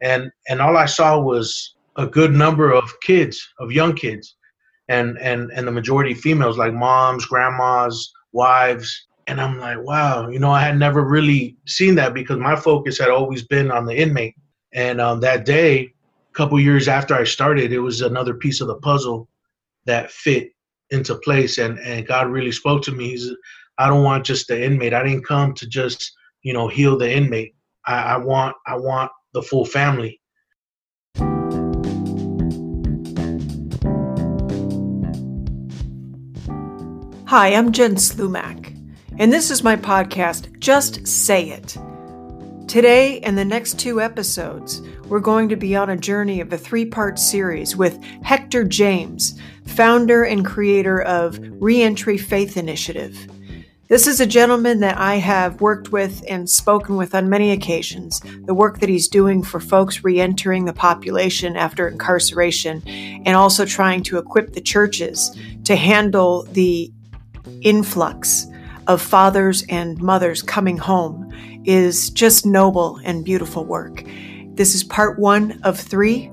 and and all I saw was a good number of kids, of young kids, and and and the majority females, like moms, grandmas, wives. And I'm like, wow, you know, I had never really seen that because my focus had always been on the inmate. And um, that day, a couple years after I started, it was another piece of the puzzle that fit into place. And and God really spoke to me. He's, I don't want just the inmate. I didn't come to just you know heal the inmate. I, I want I want the full family. Hi, I'm Jen Slumac, and this is my podcast, Just Say It. Today and the next two episodes, we're going to be on a journey of a three part series with Hector James, founder and creator of Reentry Faith Initiative. This is a gentleman that I have worked with and spoken with on many occasions. The work that he's doing for folks re entering the population after incarceration, and also trying to equip the churches to handle the influx of fathers and mothers coming home is just noble and beautiful work. This is part one of three.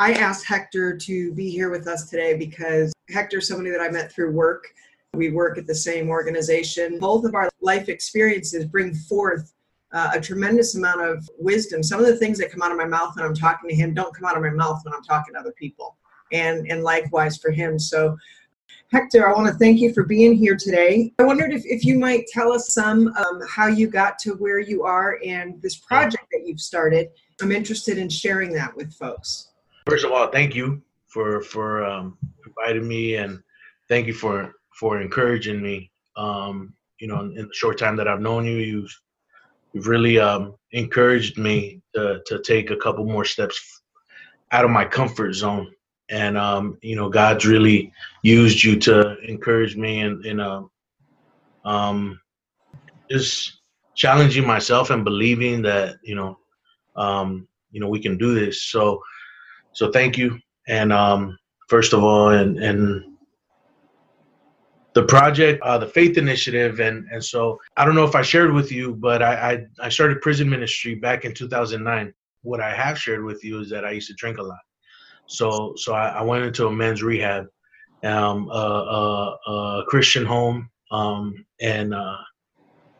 I asked Hector to be here with us today because Hector's somebody that I met through work. We work at the same organization. Both of our life experiences bring forth uh, a tremendous amount of wisdom. Some of the things that come out of my mouth when I'm talking to him don't come out of my mouth when I'm talking to other people, and and likewise for him. So, Hector, I want to thank you for being here today. I wondered if, if you might tell us some um, how you got to where you are and this project that you've started. I'm interested in sharing that with folks. First of all, thank you for for um, inviting me, and thank you for for encouraging me. Um, you know, in, in the short time that I've known you, you've you've really um, encouraged me to, to take a couple more steps out of my comfort zone. And, um, you know, God's really used you to encourage me in, in a, um, just challenging myself and believing that, you know, um, you know, we can do this. So, so thank you. And, um, first of all, and, and the project, uh, the Faith Initiative, and and so I don't know if I shared with you, but I, I, I started prison ministry back in 2009. What I have shared with you is that I used to drink a lot, so so I, I went into a men's rehab, um, a, Christian home, um, and uh,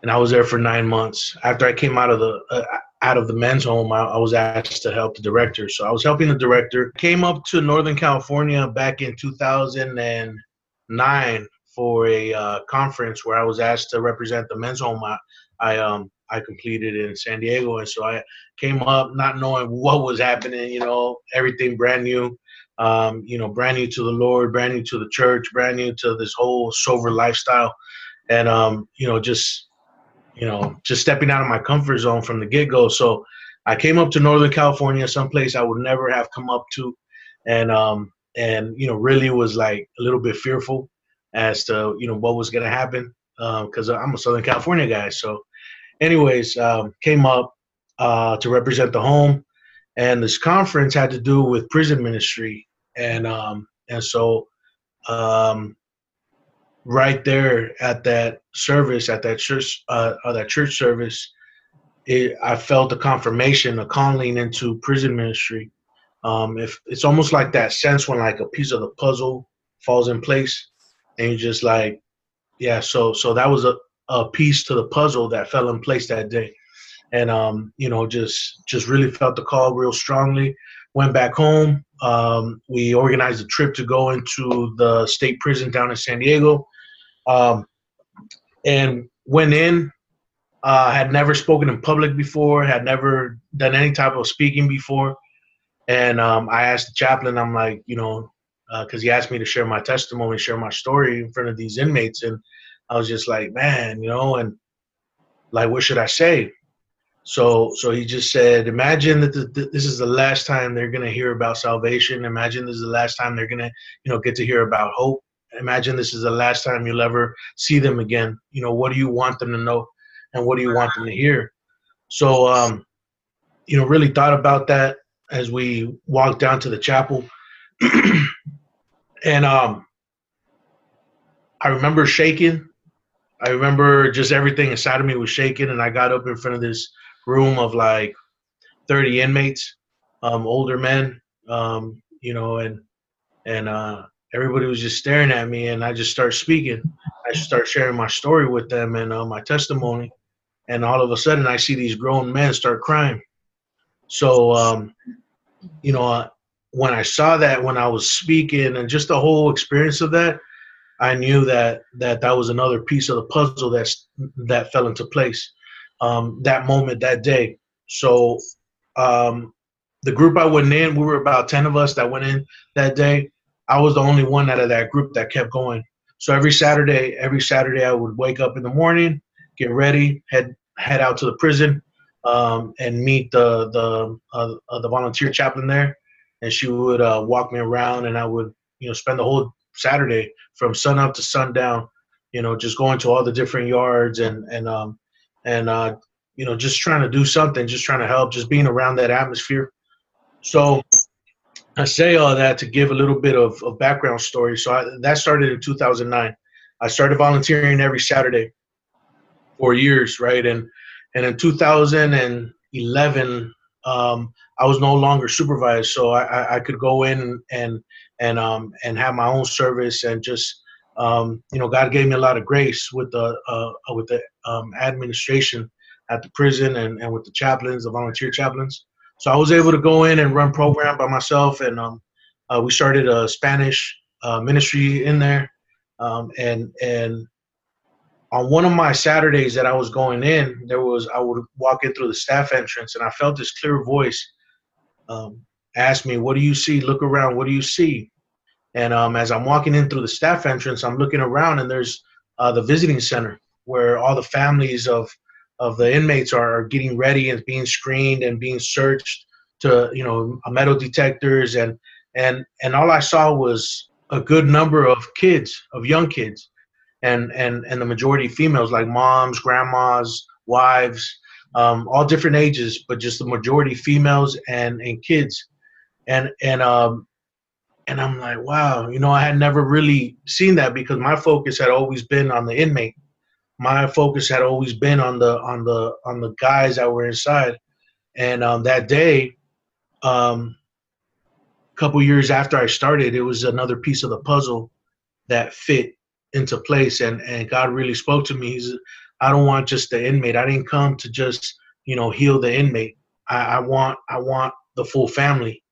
and I was there for nine months. After I came out of the uh, out of the men's home, I, I, was asked to help the director. So I was helping the director. Came up to Northern California back in 2009 for a uh, conference where I was asked to represent the men's home. I, I um I completed in San Diego, and so I came up not knowing what was happening. You know, everything brand new. Um, you know, brand new to the Lord, brand new to the church, brand new to this whole sober lifestyle, and um, you know, just you know, just stepping out of my comfort zone from the get go. So I came up to Northern California, someplace I would never have come up to, and um, and you know, really was like a little bit fearful as to you know what was to happen because um, I'm a Southern California guy. So, anyways, um, came up uh, to represent the home, and this conference had to do with prison ministry, and um, and so um, right there at that service, at that church, uh, that church service, it, I felt a confirmation, a calling into prison ministry. Um, if it's almost like that sense when like a piece of the puzzle falls in place and you just like, yeah. So so that was a a piece to the puzzle that fell in place that day, and um, you know, just just really felt the call real strongly. Went back home. Um, we organized a trip to go into the state prison down in San Diego, um, and went in. Uh, had never spoken in public before. Had never done any type of speaking before. And um, I asked the chaplain, I'm like, you know, because uh, he asked me to share my testimony, share my story in front of these inmates, and I was just like, man, you know, and like, what should I say? So, so he just said, imagine that the, this is the last time they're gonna hear about salvation. Imagine this is the last time they're gonna, you know, get to hear about hope. Imagine this is the last time you'll ever see them again. You know, what do you want them to know, and what do you want them to hear? So, um, you know, really thought about that as we walked down to the chapel. and um, I remember shaking I remember just everything inside of me was shaking, and I got up in front of this room of like 30 inmates, um, older men, um, you know, and and uh, everybody was just staring at me, and I just started speaking. I start sharing my story with them and uh, my testimony, and all of a sudden, I see these grown men start crying. So, um, you know, uh, when I saw that when I was speaking, and just the whole experience of that, I knew that that that was another piece of the puzzle that's that fell into place um, that moment that day. So um, the group I went in, we were about ten of us that went in that day. I was the only one out of that group that kept going. So every Saturday, every Saturday, I would wake up in the morning, get ready, head head out to the prison, um, and meet the the uh, the volunteer chaplain there, and she would uh, walk me around, and I would you know spend the whole Saturday from sun up to sundown, you know, just going to all the different yards and and um and uh you know just trying to do something, just trying to help, just being around that atmosphere. So I say all that to give a little bit of, of background story. So I, that started in 2009. I started volunteering every Saturday for years, right? And and in 2011, um, I was no longer supervised, so I, I could go in and and um, and have my own service and just um, you know God gave me a lot of grace with the uh, with the um, administration at the prison and, and with the chaplains, the volunteer chaplains. So I was able to go in and run program by myself, and um, uh, we started a Spanish uh, ministry in there, um, and and on one of my Saturdays that I was going in, there was I would walk in through the staff entrance, and I felt this clear voice um, ask me, "What do you see? Look around. What do you see?" And um, as I'm walking in through the staff entrance, I'm looking around, and there's uh, the visiting center where all the families of of the inmates are getting ready and being screened and being searched to you know metal detectors and and and all I saw was a good number of kids of young kids and and and the majority females like moms grandmas wives um, all different ages but just the majority females and and kids and and um and I'm like, wow, you know, I had never really seen that because my focus had always been on the inmate. My focus had always been on the on the on the guys that were inside. And um, that day, um, a couple years after I started, it was another piece of the puzzle that fit into place. And and God really spoke to me. He's, I don't want just the inmate. I didn't come to just you know heal the inmate. I, I want I want the full family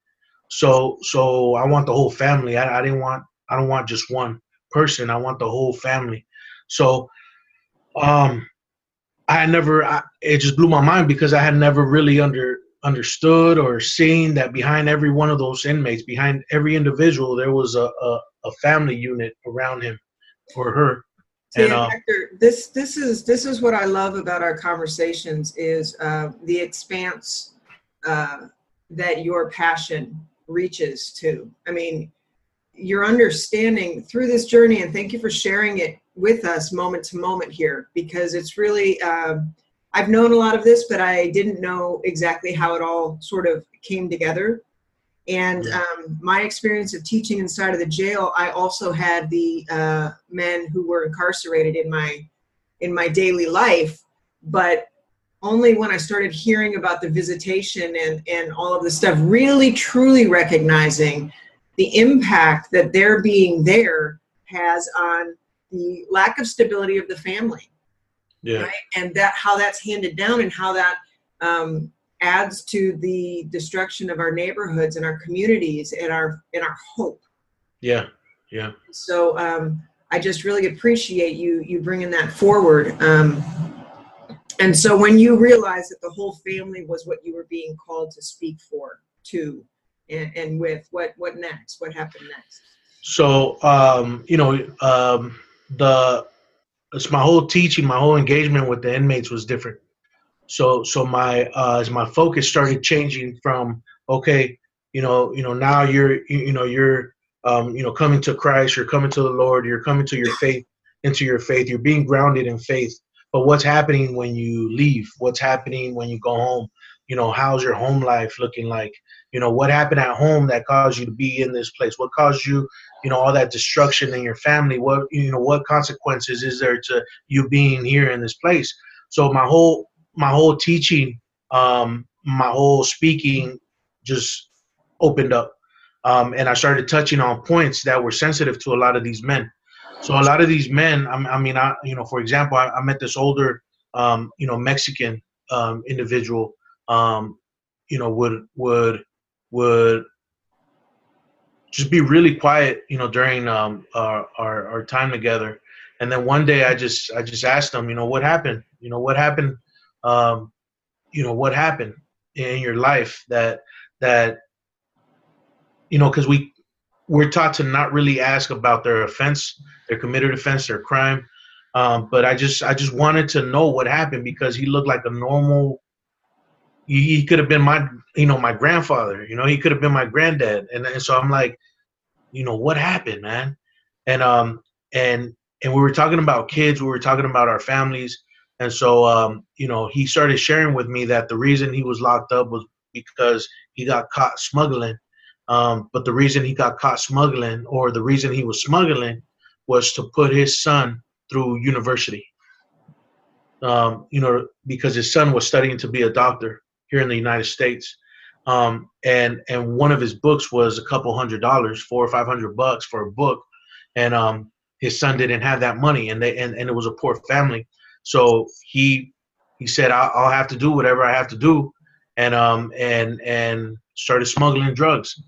so so I want the whole family. I, I didn't want I don't want just one person. I want the whole family. So um I had never I, it just blew my mind because I had never really under understood or seen that behind every one of those inmates, behind every individual, there was a, a, a family unit around him or her. See, and, uh, Hector, this this is this is what I love about our conversations is uh, the expanse uh, that your passion reaches to. I mean, your understanding through this journey, and thank you for sharing it with us moment to moment here, because it's really, um, I've known a lot of this, but I didn't know exactly how it all sort of came together. And um, my experience of teaching inside of the jail, I also had the uh, men who were incarcerated in my in my daily life, but only when I started hearing about the visitation and, and all of the stuff, really truly recognizing the impact that their being there has on the lack of stability of the family. Yeah. Right? And that how that's handed down and how that um, adds to the destruction of our neighborhoods and our communities and our and our hope. Yeah. Yeah. So um, I just really appreciate you you bringing that forward. Um, and so when you realized that the whole family was what you were being called to speak for, to, and, and with, what what next? What happened next? So um, you know, um, the it's my whole teaching, my whole engagement with the inmates was different. So so my uh, as my focus started changing from okay, you know, you know now you're you, know you're um, you know coming to Christ, you're coming to the Lord, you're coming to your faith into your faith, you're being grounded in faith but what's happening when you leave? What's happening when you go home? you know, how's your home life looking like? You know, what happened at home that caused you to be in this place? What caused you, you know, all that destruction in your family? What, you know, what consequences is there to you being here in this place? So my whole, my whole teaching, um, my whole speaking just opened up. Um, and I started touching on points that were sensitive to a lot of these men. So a lot of these men, I, I mean, I, you know, for example, I, I met this older, um, you know, Mexican um, individual um, you know, would would would just be really quiet, you know, during um, our, our, our time together. And then one day, I just I just asked him, you know, what happened? You know, what happened? Um, you know, what happened in your life that that you know, because we we're taught to not really ask about their offense, their committed offense, their crime. Um, but I just I just wanted to know what happened because he looked like a normal he, could have been my you know my grandfather you know he could have been my granddad. And, and so i'm like you know what happened man? And um and and we were talking about kids we were talking about our families. And so um you know he started sharing with me that the reason he was locked up was because he got caught smuggling. Um but the reason he got caught smuggling or the reason he was smuggling was to put his son through university. Um, you know, because his son was studying to be a doctor here in the United States. Um, and and one of his books was a couple hundred dollars, four or five hundred bucks for a book, and um, his son didn't have that money, and they and, and it was a poor family, so he he said I'll, I'll have to do whatever I have to do, and um and and started smuggling drugs,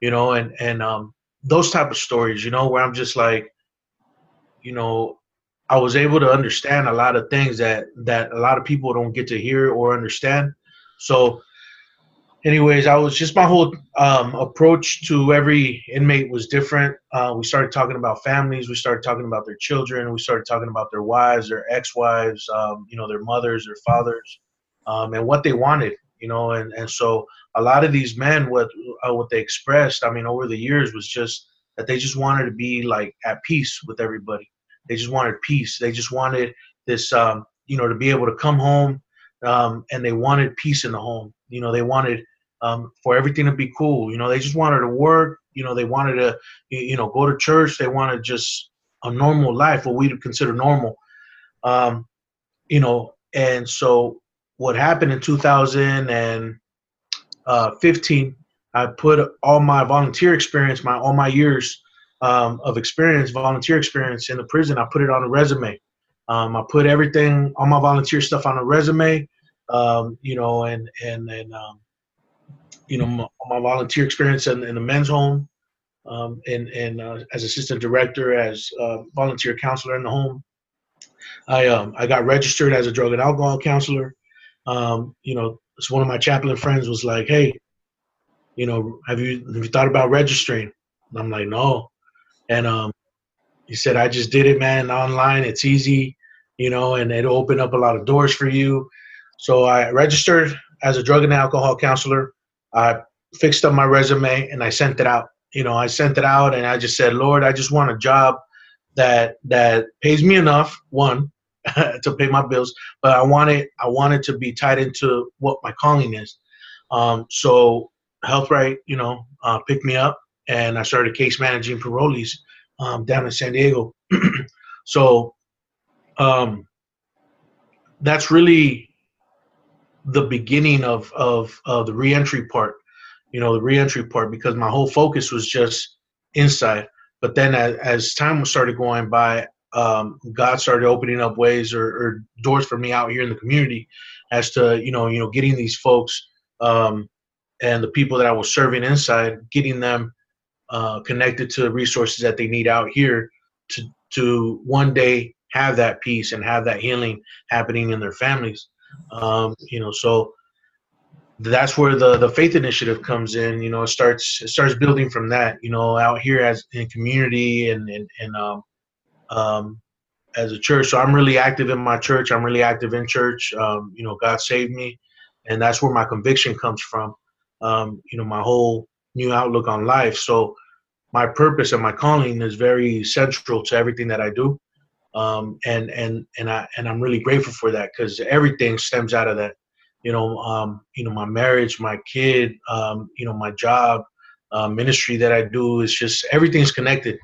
you know, and and um those type of stories, you know, where I'm just like, you know, I was able to understand a lot of things that that a lot of people don't get to hear or understand, so, anyways, I was just my whole um, approach to every inmate was different. Uh, we started talking about families. We started talking about their children. We started talking about their wives, their ex-wives, um, you know, their mothers, their fathers, um, and what they wanted. You know, and and so a lot of these men, what uh, what they expressed, I mean, over the years, was just that they just wanted to be like at peace with everybody. They just wanted peace. They just wanted this, um, you know, to be able to come home um, and they wanted peace in the home. You know, they wanted um, for everything to be cool. You know, they just wanted to work. You know, they wanted to, you know, go to church. They wanted just a normal life, what we would consider normal. Um, you know, and so what happened in 2015, uh, I put all my volunteer experience, my all my years um, of experience, volunteer experience in the prison. I put it on a resume. Um, I put everything, all my volunteer stuff on a resume, um, you know, and and and um, you know my, my volunteer experience in, in, the men's home, um, and and uh, as assistant director, as uh, volunteer counselor in the home. I um, I got registered as a drug and alcohol counselor. Um, you know, so one of my chaplain friends was like, "Hey, you know, have you have you thought about registering?" And I'm like, "No," and um, he said, "I just did it, man, online. It's easy you know, and it opened up a lot of doors for you. So I registered as a drug and alcohol counselor. I fixed up my resume and I sent it out. You know, I sent it out and I just said, Lord, I just want a job that that pays me enough, one, to pay my bills, but I want it I want it to be tied into what my calling is. Um, so Health Right, you know, uh, picked me up and I started case managing parolees um, down in San Diego. so um, that's really the beginning of, of, the reentry part, you know, the reentry part, because my whole focus was just inside. But then as, as time started going by, um, God started opening up ways or, or, doors for me out here in the community as to, you know, you know, getting these folks um, and the people that I was serving inside, getting them uh, connected to the resources that they need out here to, to one day have that peace and have that healing happening in their families. Um, you know, so that's where the the faith initiative comes in. You know, it starts it starts building from that. You know, out here as in community and and, and um, um, as a church. So I'm really active in my church. I'm really active in church. Um, you know, God saved me, and that's where my conviction comes from. Um, you know, my whole new outlook on life. So my purpose and my calling is very central to everything that I do um, and and and I and I'm really grateful for that because everything stems out of that. you know, um, you know, my marriage, my kid, um, you know, my job, uh, ministry that I do. It's just everything's connected.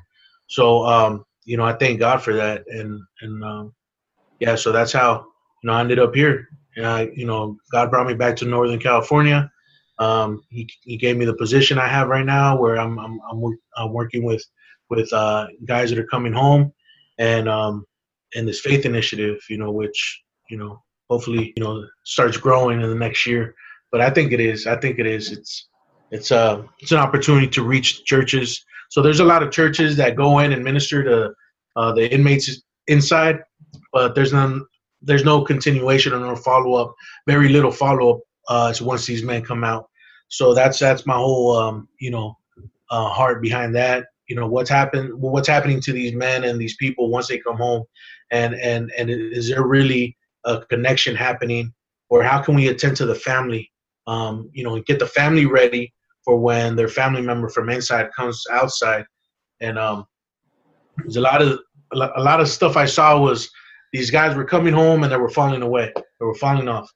So, um, you know, I thank God for that, and and um, yeah, so that's how you know I ended up here. And I, you know, God brought me back to Northern California. Um, he, he gave me the position I have right now, where I'm I'm, I'm, I'm working with with uh, guys that are coming home, and um, and this faith initiative, you know, which you know hopefully you know starts growing in the next year. But I think it is. I think it is. It's it's a uh, it's an opportunity to reach churches. So there's a lot of churches that go in and minister to uh, the inmates inside, but there's none. There's no continuation or no follow up. Very little follow up uh, once these men come out. So that's that's my whole um, you know uh, heart behind that. You know what's happened, what's happening to these men and these people once they come home, and and and is there really a connection happening, or how can we attend to the family? Um, you know, get the family ready for when their family member from inside comes outside. And um, there's a lot of a lot of stuff I saw was these guys were coming home and they were falling away. They were falling off.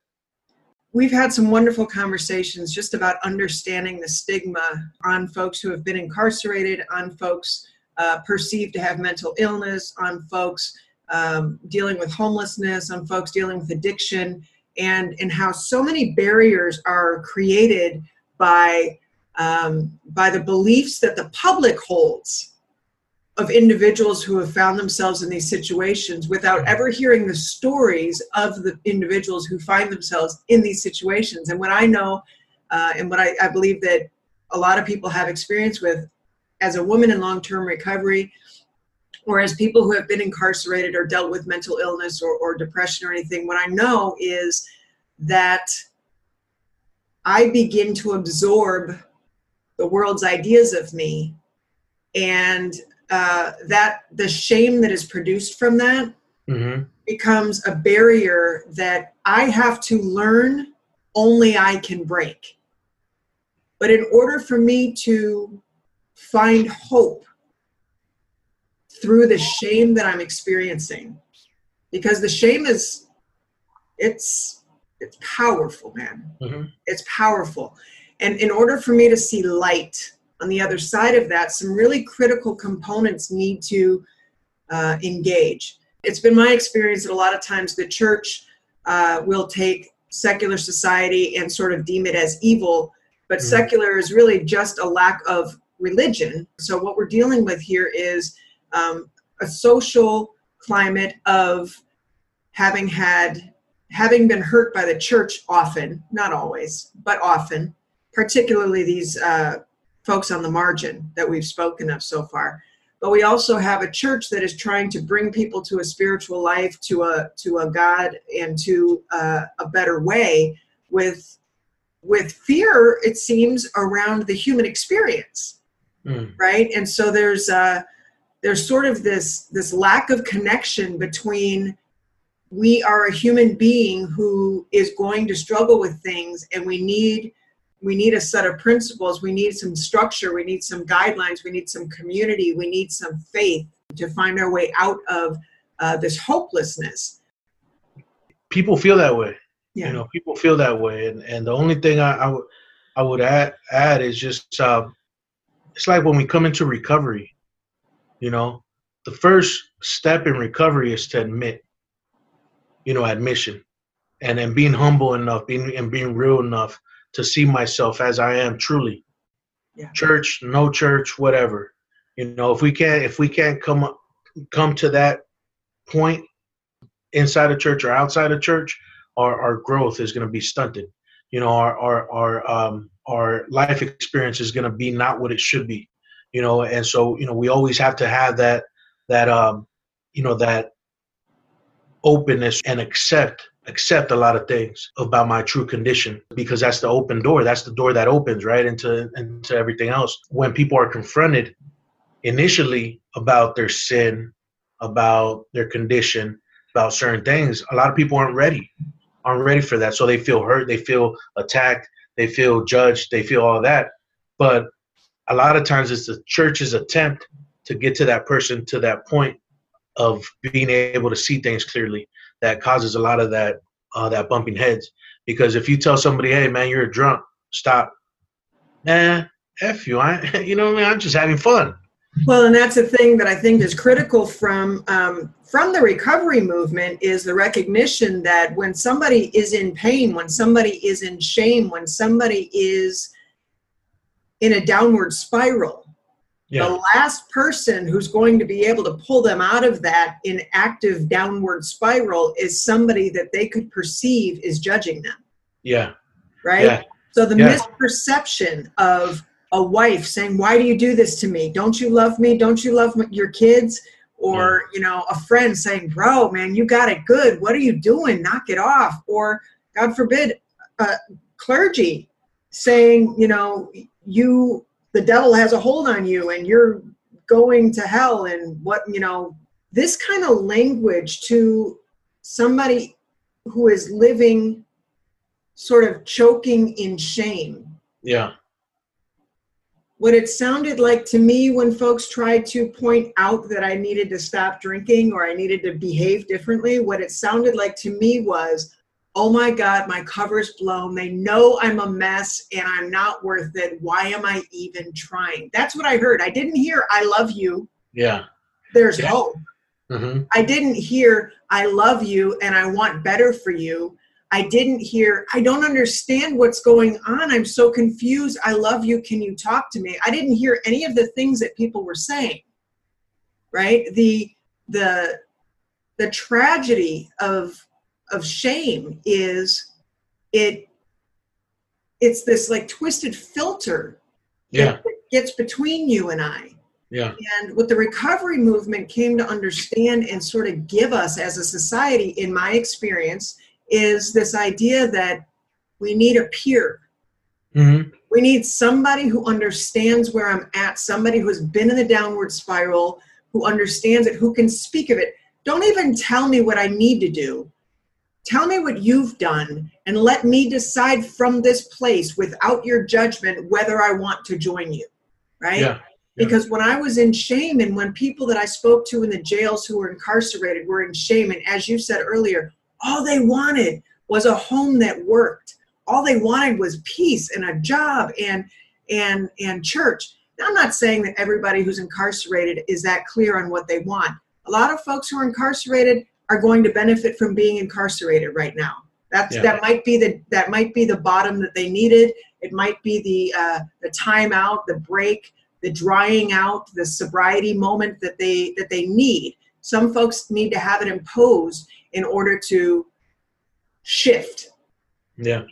We've had some wonderful conversations just about understanding the stigma on folks who have been incarcerated, on folks uh, perceived to have mental illness, on folks um, dealing with homelessness, on folks dealing with addiction, and and how so many barriers are created by um, by the beliefs that the public holds of individuals who have found themselves in these situations without ever hearing the stories of the individuals who find themselves in these situations. And what I know, uh, and what I, I believe that a lot of people have experience with as a woman in long term recovery, or as people who have been incarcerated or dealt with mental illness or, or depression or anything, what I know is that I begin to absorb the world's ideas of me and uh, that the shame that is produced from that mm-hmm. becomes a barrier that i have to learn only i can break but in order for me to find hope through the shame that I'm experiencing. Because the shame is it's it's powerful, man. Mm-hmm. It's powerful. And in order for me to see light on the other side of that, some really critical components need to uh, engage. It's been my experience that a lot of times the church uh, will take secular society and sort of deem it as evil, but mm-hmm. secular is really just a lack of religion. So, what we're dealing with here is um, a social climate of having had having been hurt by the church often not always but often particularly these uh, folks on the margin that we've spoken of so far. But we also have a church that is trying to bring people to a spiritual life to a to a god and to uh, a better way with with fear it seems around the human experience. Mm. right? And so there's uh there's sort of this this lack of connection between we are a human being who is going to struggle with things and we need we need a set of principles. We need some structure. We need some guidelines. We need some community. We need some faith to find our way out of uh, this hopelessness. People feel that way. Yeah. you know people feel that way. And, and the only thing i, I would i would add add is just uh, it's like when we come into recovery you know, the first step in recovery is to admit, you know, admission, and then being humble enough, being and being real enough to see myself as I am truly. Yeah. Church, no church, whatever. You know, if we can't if we can't come up, come to that point inside a church or outside a church, our, our growth is going to be stunted. You know, our our our um our life experience is going to be not what it should be you know and so you know we always have to have that that um you know that openness and accept accept a lot of things about my true condition because that's the open door. That's the door that opens right into into everything else. When people are confronted initially about their sin about their condition about certain things a lot of people aren't ready aren't ready for that. So they feel hurt they feel attacked they feel judged they feel all that. But a lot of times it's the church's attempt to get to that person to that point of being able to see things clearly that causes a lot of that uh, that bumping heads. Because if you tell somebody, "Hey, man, you're a drunk," stop. Nah, f you. I, you know, what I mean, I'm just having fun. Well, and that's a thing that I think is critical from um, from the recovery movement is the recognition that when somebody is in pain, when somebody is in shame, when somebody is in a downward spiral, yeah. the last person who's going to be able to pull them out of that inactive downward spiral is somebody that they could perceive is judging them. Yeah. Right? Yeah. So the yeah. misperception of a wife saying, Why do you do this to me? Don't you love me? Don't you love your kids? or you know a friend saying bro man you got it good what are you doing knock it off or god forbid uh, clergy saying you know you the devil has a hold on you and you're going to hell and what you know this kind of language to somebody who is living sort of choking in shame. Yeah. What it sounded like to me when folks tried to point out that I needed to stop drinking or I needed to behave differently, what it sounded like to me was, oh my God, my cover's blown. They know I'm a mess and I'm not worth it. Why am I even trying? That's what I heard. I didn't hear, I love you. Yeah. There's yeah. hope. Mm-hmm. I didn't hear, I love you and I want better for you. I didn't hear, I don't understand what's going on. I'm so confused. I love you. Can you talk to me? I didn't hear any of the things that people were saying. Right? The the the tragedy of of shame is it it's this like twisted filter yeah. that gets between you and I. Yeah. And what the recovery movement came to understand and sort of give us as a society, in my experience, is this idea that we need a peer. Mm-hmm. We need somebody who understands where I'm at, somebody who's been in the downward spiral, who understands it, who can speak of it. Don't even tell me what I need to do. Tell me what you've done and let me decide from this place without your judgment whether I want to join you. Right? Yeah. Because when I was in shame, and when people that I spoke to in the jails who were incarcerated were in shame, and as you said earlier, all they wanted was a home that worked. All they wanted was peace and a job and and and church. Now, I'm not saying that everybody who's incarcerated is that clear on what they want. A lot of folks who are incarcerated are going to benefit from being incarcerated right now. That's yeah. that might be the that might be the bottom that they needed. It might be the uh, the timeout, the break, the drying out, the sobriety moment that they that they need. Some folks need to have it imposed in order to shift. Yeah.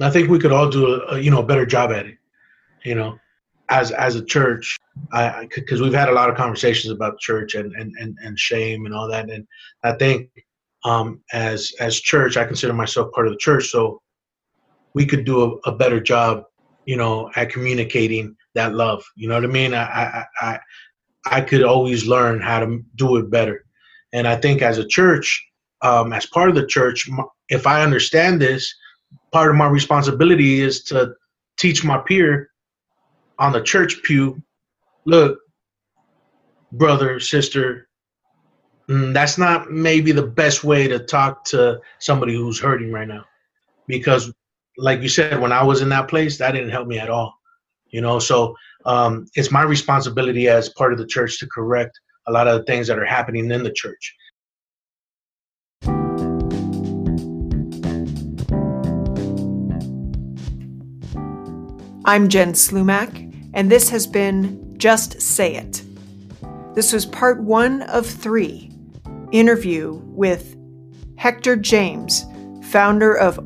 I think we could all do a, a you know a better job at it. You know, as as a church, because we've had a lot of conversations about church and, and and and shame and all that, and I think um, as as church, I consider myself part of the church, so we could do a, a better job, you know, at communicating that love. You know what I mean? I I I I could always learn how to do it better. And I think as a church, um, as part of the church, if I understand this, part of my responsibility is to teach my peer on the church pew look, brother, sister, mm, that's not maybe the best way to talk to somebody who's hurting right now. Because, like you said, when I was in that place, that didn't help me at all. You know, so um, it's my responsibility as part of the church to correct a lot of the things that are happening in the church. I'm Jen Slumac, and this has been Just Say It. This was part one of three interview with Hector James, founder of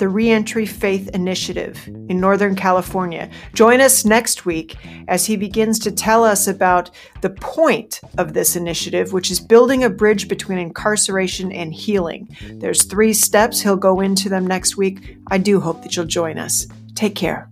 the Reentry Faith Initiative in Northern California. Join us next week as he begins to tell us about the point of this initiative, which is building a bridge between incarceration and healing. There's three steps. He'll go into them next week. I do hope that you'll join us. Take care.